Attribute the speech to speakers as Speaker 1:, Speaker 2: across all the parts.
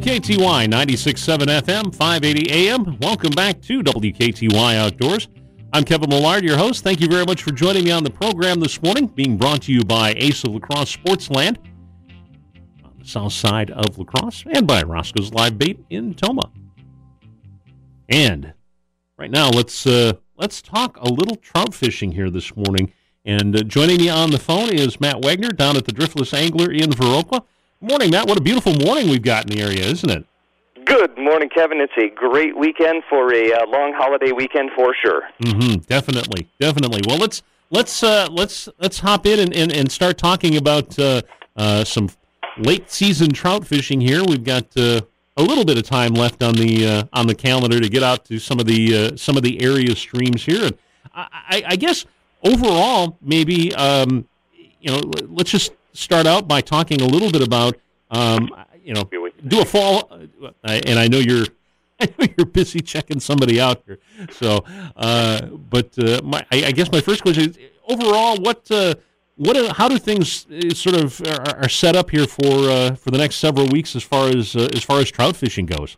Speaker 1: WKTY 96.7 FM, 580 AM. Welcome back to WKTY Outdoors. I'm Kevin Millard, your host. Thank you very much for joining me on the program this morning, being brought to you by Ace of La Crosse Sportsland on the south side of La Crosse and by Roscoe's Live Bait in Tomah. And right now, let's uh, let's talk a little trout fishing here this morning. And uh, joining me on the phone is Matt Wagner down at the Driftless Angler in Viroqua. Morning, Matt. What a beautiful morning we've got in the area, isn't it?
Speaker 2: Good morning, Kevin. It's a great weekend for a uh, long holiday weekend for sure.
Speaker 1: Mm-hmm. Definitely, definitely. Well, let's let's uh, let's let's hop in and, and, and start talking about uh, uh, some late season trout fishing here. We've got uh, a little bit of time left on the uh, on the calendar to get out to some of the uh, some of the area streams here. And I, I, I guess overall, maybe um, you know, let's just start out by talking a little bit about um, you know do a fall. Uh, and I know you're I know you're busy checking somebody out here. So, uh, but uh, my I, I, guess my first question is overall, what uh, what how do things uh, sort of are, set up here for uh, for the next several weeks as far as as far as trout fishing goes?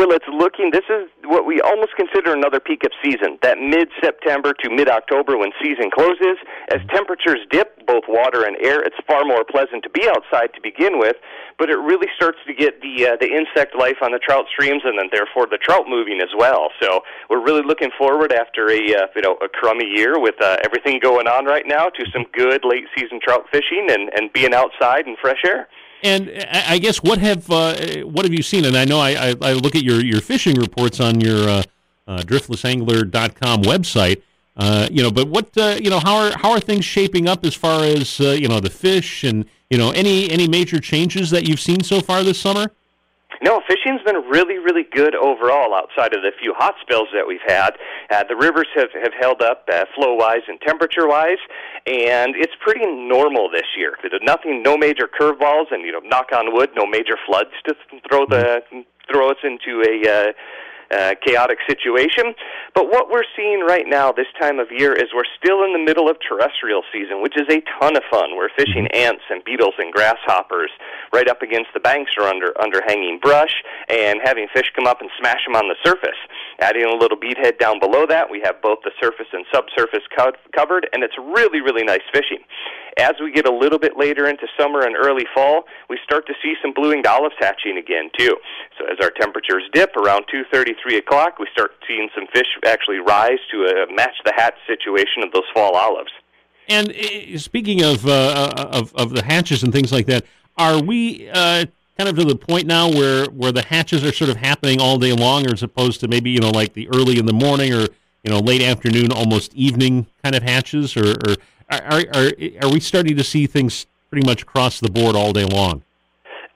Speaker 2: Well, it's looking. This is what we almost consider another peak of season. That mid-September to mid-October when season closes, as temperatures dip, both water and air, it's far more pleasant to be outside to begin with. But it really starts to get the uh, the insect life on the trout streams, and then therefore the trout moving as well. So we're really looking forward after a uh, you know a crummy year with uh, everything going on right now to some good late season trout fishing and and being outside in fresh air.
Speaker 1: And I guess what have uh, what have you seen? And I know I, I, I, look at your, your fishing reports on your uh, uh, driftlessangler.com website. Uh, you know, but what uh, you know, how are how are things shaping up as far as uh, you know the fish and you know any any major changes that you've seen so far this summer?
Speaker 2: No, fishing's been really, really good overall. Outside of the few hot spells that we've had, uh, the rivers have have held up uh, flow wise and temperature wise, and it's pretty normal this year. Nothing, no major curveballs, and you know, knock on wood, no major floods to throw the throw us into a uh, uh, chaotic situation. But what we're seeing right now, this time of year, is we're still in the middle of terrestrial season, which is a ton of fun. We're fishing mm-hmm. ants and beetles and grasshoppers right up against the banks or under under hanging brush, and having fish come up and smash them on the surface. Adding a little beadhead down below that, we have both the surface and subsurface co- covered, and it's really really nice fishing. As we get a little bit later into summer and early fall, we start to see some blue-winged olives hatching again too. So as our temperatures dip around 2:33 o'clock, we start seeing some fish actually rise to a match the hatch situation of those fall olives.
Speaker 1: And uh, speaking of, uh, uh, of of the hatches and things like that, are we uh, kind of to the point now where where the hatches are sort of happening all day long, or as opposed to maybe you know like the early in the morning or you know late afternoon, almost evening kind of hatches, or, or are, are, are we starting to see things pretty much across the board all day long?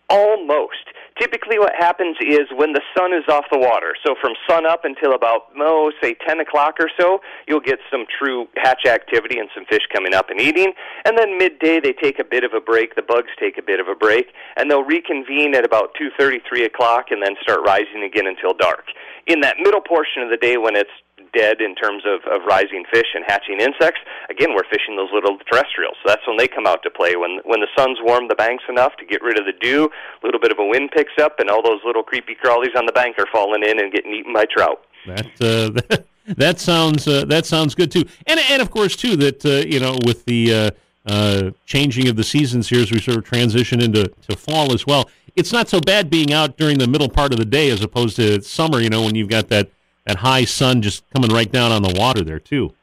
Speaker 2: Almost. Typically, what happens is when the sun is off the water, so from sun up until about, oh, say 10 o'clock or so, you'll get some true hatch activity and some fish coming up and eating. And then midday, they take a bit of a break. The bugs take a bit of a break, and they'll reconvene at about 2.30, 3 o'clock, and then start rising again until dark. In that middle portion of the day when it's dead in terms of, of rising fish and hatching insects, again, we're fishing those little terrestrials. So that's when they come out to play. When when the sun's warmed the banks enough to get rid of the dew, a little bit of a wind picks up, and all those little creepy crawlies on the bank are falling in and getting eaten by trout.
Speaker 1: That uh, that, sounds uh, that sounds good too, and and of course too that uh, you know with the uh, uh, changing of the seasons here as we sort of transition into to fall as well. It's not so bad being out during the middle part of the day as opposed to summer. You know when you've got that that high sun just coming right down on the water there too.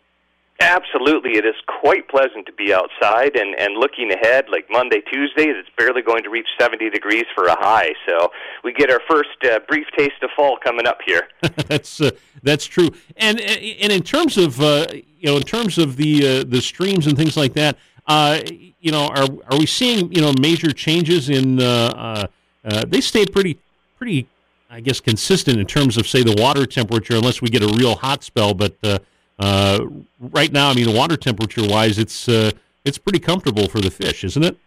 Speaker 2: Absolutely, it is quite pleasant to be outside and and looking ahead. Like Monday, Tuesday, it's barely going to reach 70 degrees for a high. So we get our first uh, brief taste of fall coming up here.
Speaker 1: that's uh, that's true. And and in terms of uh, you know in terms of the uh, the streams and things like that, uh, you know, are are we seeing you know major changes in? Uh, they stay pretty pretty I guess, consistent in terms of, say, the water temperature, unless we get a real hot spell. But uh, uh, right now, I mean, water temperature wise, it's uh, it's pretty comfortable for the fish, isn't it?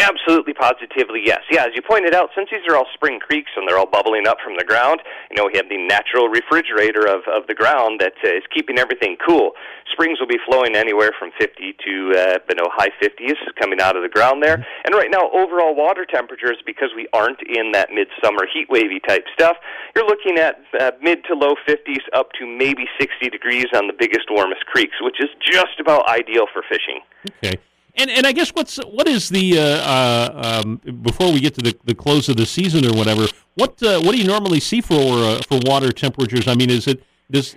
Speaker 2: Absolutely, positively, yes. Yeah, as you pointed out, since these are all spring creeks and they're all bubbling up from the ground, you know, we have the natural refrigerator of, of the ground that uh, is keeping everything cool. Springs will be flowing anywhere from 50 to, uh, you know, high 50s coming out of the ground there. Mm-hmm. And right now, overall water temperatures, because we aren't in that midsummer heat wavy type stuff, you're looking at uh, mid to low 50s up to maybe 60 degrees on the biggest, warmest creeks, which is just about ideal for fishing.
Speaker 1: Okay. And and I guess what's what is the uh, uh, um, before we get to the, the close of the season or whatever? What uh, what do you normally see for uh, for water temperatures? I mean, is it does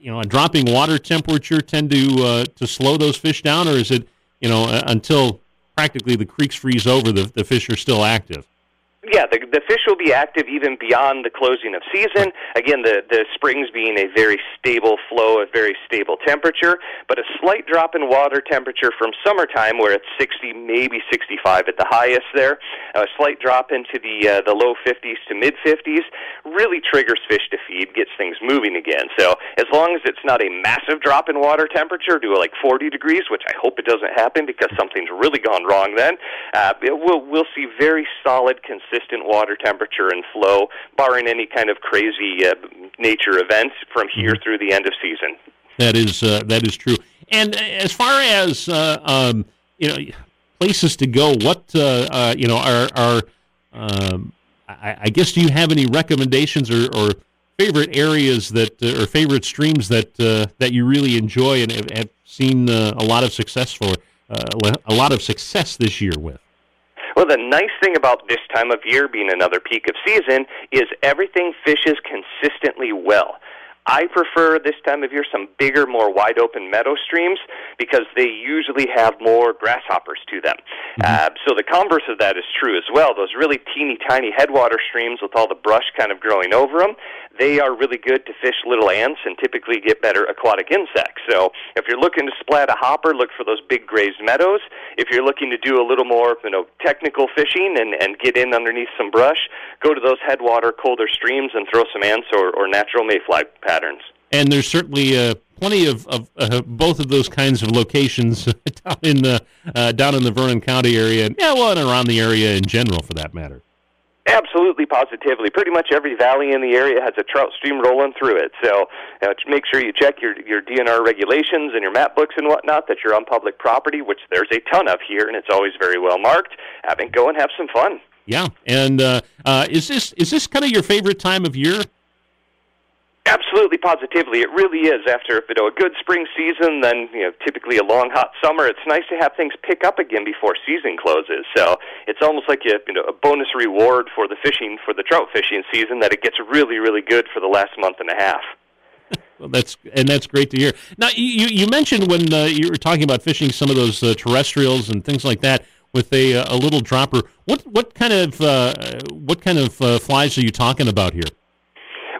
Speaker 1: you know a dropping water temperature tend to uh, to slow those fish down, or is it you know until practically the creeks freeze over, the the fish are still active?
Speaker 2: Yeah, the, the fish will be active even beyond the closing of season. Again, the, the springs being a very stable flow, a very stable temperature, but a slight drop in water temperature from summertime where it's 60, maybe 65 at the highest there. A slight drop into the, uh, the low 50s to mid 50s really triggers fish to feed, gets things moving again. So as long as it's not a massive drop in water temperature to like 40 degrees, which I hope it doesn't happen because something's really gone wrong then, uh, we'll, we'll see very solid, consistent consistent water temperature and flow, barring any kind of crazy uh, nature events from here mm-hmm. through the end of season.
Speaker 1: That is uh, that is true. And as far as uh, um, you know, places to go, what uh, uh, you know are are um, I, I, guess do you have any recommendations or, or favorite areas that uh, or favorite streams that that you really enjoy and have, have seen a lot of success for a lot of success this year with?
Speaker 2: Well, the nice thing about this time of year being another peak of season is everything fishes consistently well. I prefer this time of year some bigger, more wide open meadow streams because they usually have more grasshoppers to them. Mm-hmm. Uh, so the converse of that is true as well. Those really teeny tiny headwater streams with all the brush kind of growing over them, they are really good to fish little ants and typically get better aquatic insects. So if you're looking to splat a hopper, look for those big grazed meadows. If you're looking to do a little more, you know, technical fishing and, and get in underneath some brush, go to those headwater colder streams and throw some ants or, or natural mayfly patterns.
Speaker 1: And there's certainly uh, plenty of, of uh, both of those kinds of locations down in the uh, down in the Vernon County area, yeah, well, and around the area in general, for that matter.
Speaker 2: Absolutely, positively. Pretty much every valley in the area has a trout stream rolling through it. So uh, make sure you check your your DNR regulations and your map books and whatnot that you're on public property, which there's a ton of here, and it's always very well marked. Have it go and have some fun.
Speaker 1: Yeah, and uh, uh, is this is this kind of your favorite time of year?
Speaker 2: Absolutely, positively, it really is. After you know a good spring season, then you know typically a long hot summer. It's nice to have things pick up again before season closes. So it's almost like a, you know a bonus reward for the fishing for the trout fishing season that it gets really really good for the last month and a half.
Speaker 1: Well, that's and that's great to hear. Now, you you mentioned when uh, you were talking about fishing some of those uh, terrestrials and things like that with a a little dropper. What what kind of uh, what kind of uh, flies are you talking about here?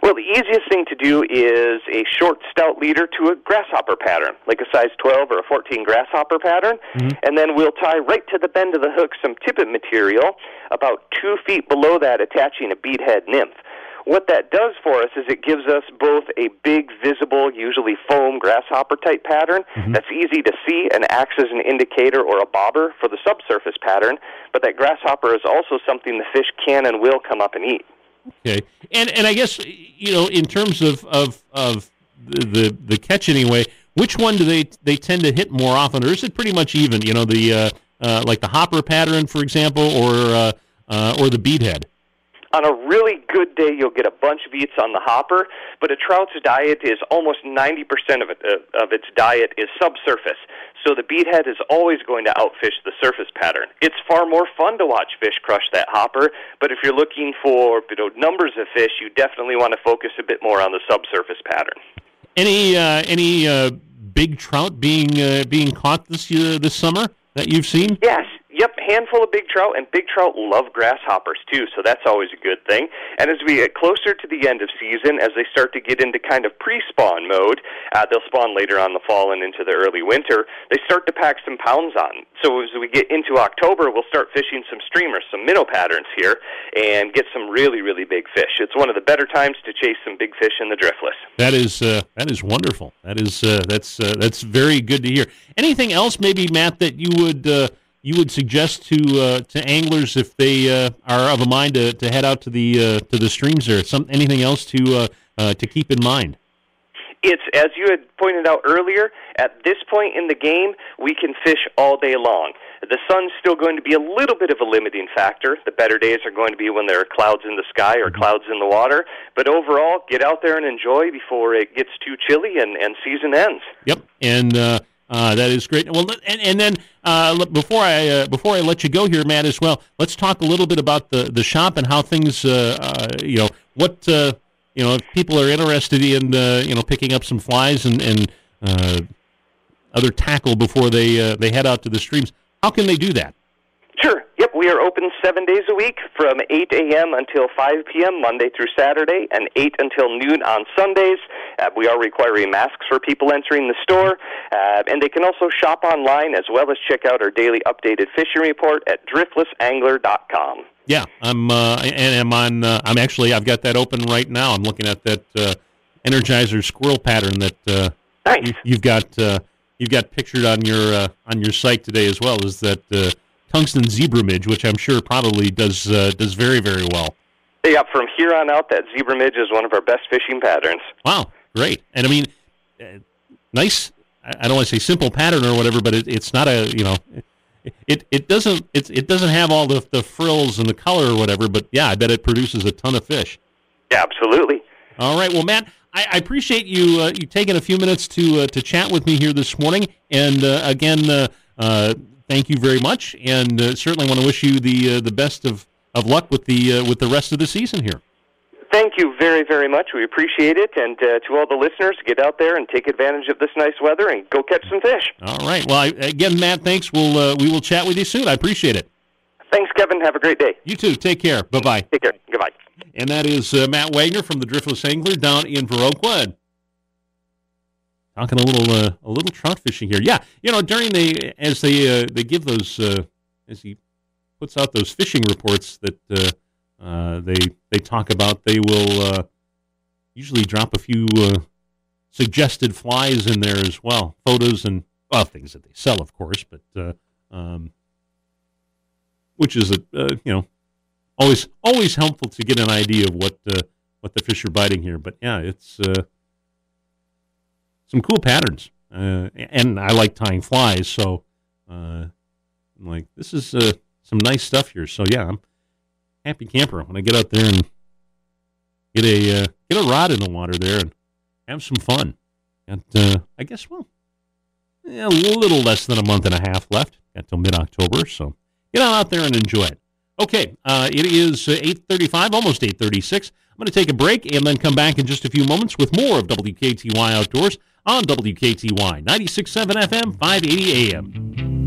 Speaker 2: Well, the easiest thing to do is a short stout leader to a grasshopper pattern, like a size 12 or a 14 grasshopper pattern, mm-hmm. and then we'll tie right to the bend of the hook some tippet material about two feet below that, attaching a beadhead nymph. What that does for us is it gives us both a big, visible, usually foam grasshopper type pattern mm-hmm. that's easy to see and acts as an indicator or a bobber for the subsurface pattern, but that grasshopper is also something the fish can and will come up and eat.
Speaker 1: Okay, and and I guess you know in terms of of of the the, the catch anyway, which one do they they tend to hit more often, or is it pretty much even? You know, the uh, uh, like the hopper pattern, for example, or uh, uh, or the beadhead.
Speaker 2: On a really good day, you'll get a bunch of eats on the hopper, but a trout's diet is almost 90% of, it, uh, of its diet is subsurface. So the beadhead is always going to outfish the surface pattern. It's far more fun to watch fish crush that hopper, but if you're looking for you know, numbers of fish, you definitely want to focus a bit more on the subsurface pattern.
Speaker 1: Any uh, any uh, big trout being uh, being caught this uh, this summer that you've seen?
Speaker 2: Yes, Yep, handful of big trout, and big trout love grasshoppers too, so that's always a good thing. And as we get closer to the end of season, as they start to get into kind of pre-spawn mode, uh, they'll spawn later on the fall and into the early winter. They start to pack some pounds on. So as we get into October, we'll start fishing some streamers, some minnow patterns here, and get some really, really big fish. It's one of the better times to chase some big fish in the driftless.
Speaker 1: That is uh, that is wonderful. That is uh, that's uh, that's very good to hear. Anything else, maybe Matt, that you would uh, you would suggest to uh, to anglers if they uh, are of a mind to, to head out to the uh, to the streams there? Some anything else to uh, uh, to keep in mind?
Speaker 2: It's as you had pointed out earlier. At this point in the game, we can fish all day long. The sun's still going to be a little bit of a limiting factor. The better days are going to be when there are clouds in the sky or clouds in the water. But overall, get out there and enjoy before it gets too chilly and, and season ends.
Speaker 1: Yep, and uh, that is great. Well, and, and then uh, before I uh, before I let you go here, Matt, as well, let's talk a little bit about the, the shop and how things. Uh, uh, you know what uh, you know if people are interested in you know picking up some flies and and other tackle before they they head out to the streams. How can they do that?
Speaker 2: We are open seven days a week from 8 a.m. until 5 p.m. Monday through Saturday, and 8 until noon on Sundays. Uh, we are requiring masks for people entering the store, uh, and they can also shop online as well as check out our daily updated fishing report at driftlessangler.com.
Speaker 1: Yeah, I'm uh, and I'm on. Uh, I'm actually I've got that open right now. I'm looking at that uh, Energizer squirrel pattern that uh,
Speaker 2: nice.
Speaker 1: you, have got uh, you've got pictured on your uh, on your site today as well. Is that uh, tungsten zebra midge, which I'm sure probably does uh, does very very well.
Speaker 2: Yeah, from here on out, that zebra midge is one of our best fishing patterns.
Speaker 1: Wow, great! And I mean, uh, nice. I don't want to say simple pattern or whatever, but it, it's not a you know, it it doesn't it it doesn't have all the the frills and the color or whatever. But yeah, I bet it produces a ton of fish.
Speaker 2: Yeah, absolutely.
Speaker 1: All right, well, Matt, I, I appreciate you uh, you taking a few minutes to uh, to chat with me here this morning, and uh, again, uh, uh, thank you very much, and uh, certainly want to wish you the the best of, of luck with the with the rest of the season here.
Speaker 2: Thank you very, very much. We appreciate it. And uh, to all the listeners, get out there and take advantage of this nice weather and go catch some fish.
Speaker 1: All right. Well, I, again, Matt, thanks. We'll uh, we will chat with you soon. I appreciate it.
Speaker 2: Thanks, Kevin. Have a great day.
Speaker 1: You too. Take care. Bye bye.
Speaker 2: Take care. Goodbye.
Speaker 1: And that is uh, Matt Wagner from the Driftless Angler down in Viroqua. Talking a little uh, a little trout fishing here. Yeah, you know, during the as they uh, they give those uh, as he puts out those fishing reports that uh, uh, they they talk about, they will usually drop a few suggested flies in there as well, photos and well things that they sell, of course, but um, which is a you know always always helpful to get an idea of what uh, what the fish are biting here. But yeah, it's uh, some cool patterns, uh, and I like tying flies, so uh, I'm like this is uh, some nice stuff here. So yeah, I'm happy camper when I get out there and get a uh, get a rod in the water there and have some fun. And I guess well, yeah, a little less than a month and a half left. Got till mid October, so get on out there and enjoy it. Okay, uh, it is 8.35, almost 8.36. I'm going to take a break and then come back in just a few moments with more of WKTY Outdoors on WKTY 96.7 FM, 580 AM.